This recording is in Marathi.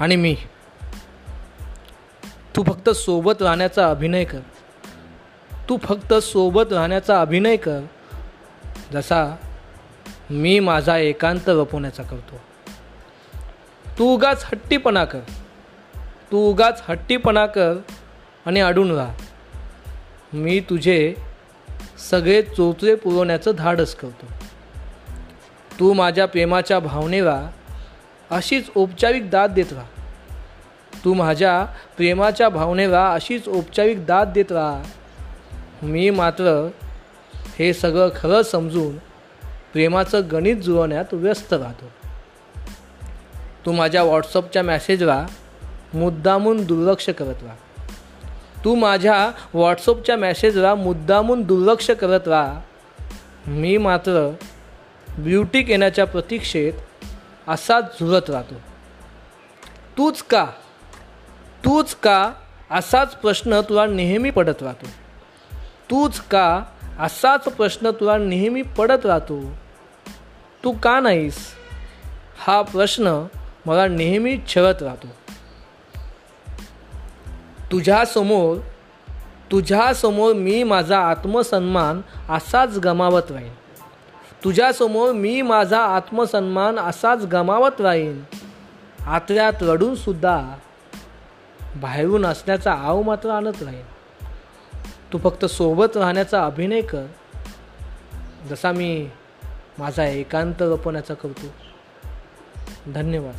आणि मी. तू फक्त सोबत राहण्याचा अभिनय कर. तू फक्त सोबत राहण्याचा अभिनय कर. जसा मी माझा एकांत लपवण्याचा करतो. तू उगाच हट्टीपणा कर. तू उगाच हट्टीपणा कर आणि अडून राहा. मी तुझे सगळे चोचरे पुरवण्याचं धाडस करतो. तू माझ्या प्रेमाच्या भावनेला अशीच औपचारिक दाद देत राहा. तू माझ्या प्रेमाच्या भावनेला अशीच औपचारिक दाद देत राहा. मी मात्र हे सगळं खरं समजून प्रेमाचं गणित जुळवण्यात व्यस्त राहतो. तू माझ्या व्हॉट्सअपच्या मॅसेजला मुद्दामून दुर्लक्ष करत राहा. तू माझ्या व्हॉट्सअपच्या मॅसेजला मुद्दामून दुर्लक्ष करत राहा. मी मात्र ब्युटी येण्याच्या प्रतीक्षेत असाच झुरत राहतो. तूच का? तूच का? असाच प्रश्न तुला नेहमी पडत राहतो. तूच का? असाच प्रश्न तुला नेहमी पडत राहतो. तू का नाहीस? हा प्रश्न मला नेहमी छळत राहतो. तुझ्यासमोर तुझ्यासमोर मी माझा आत्मसन्मान असाच गमावत राहीन. तुझ्यासमोर मी माझा आत्मसन्मान असाच गमावत राहीन. आतल्यात रडूनसुद्धा बाहेरून असण्याचा आव मात्र आणत राहीन. तू फक्त सोबत राहण्याचा अभिनय कर. जसा मी माझा एकांत लपवण्याचा करतो. धन्यवाद.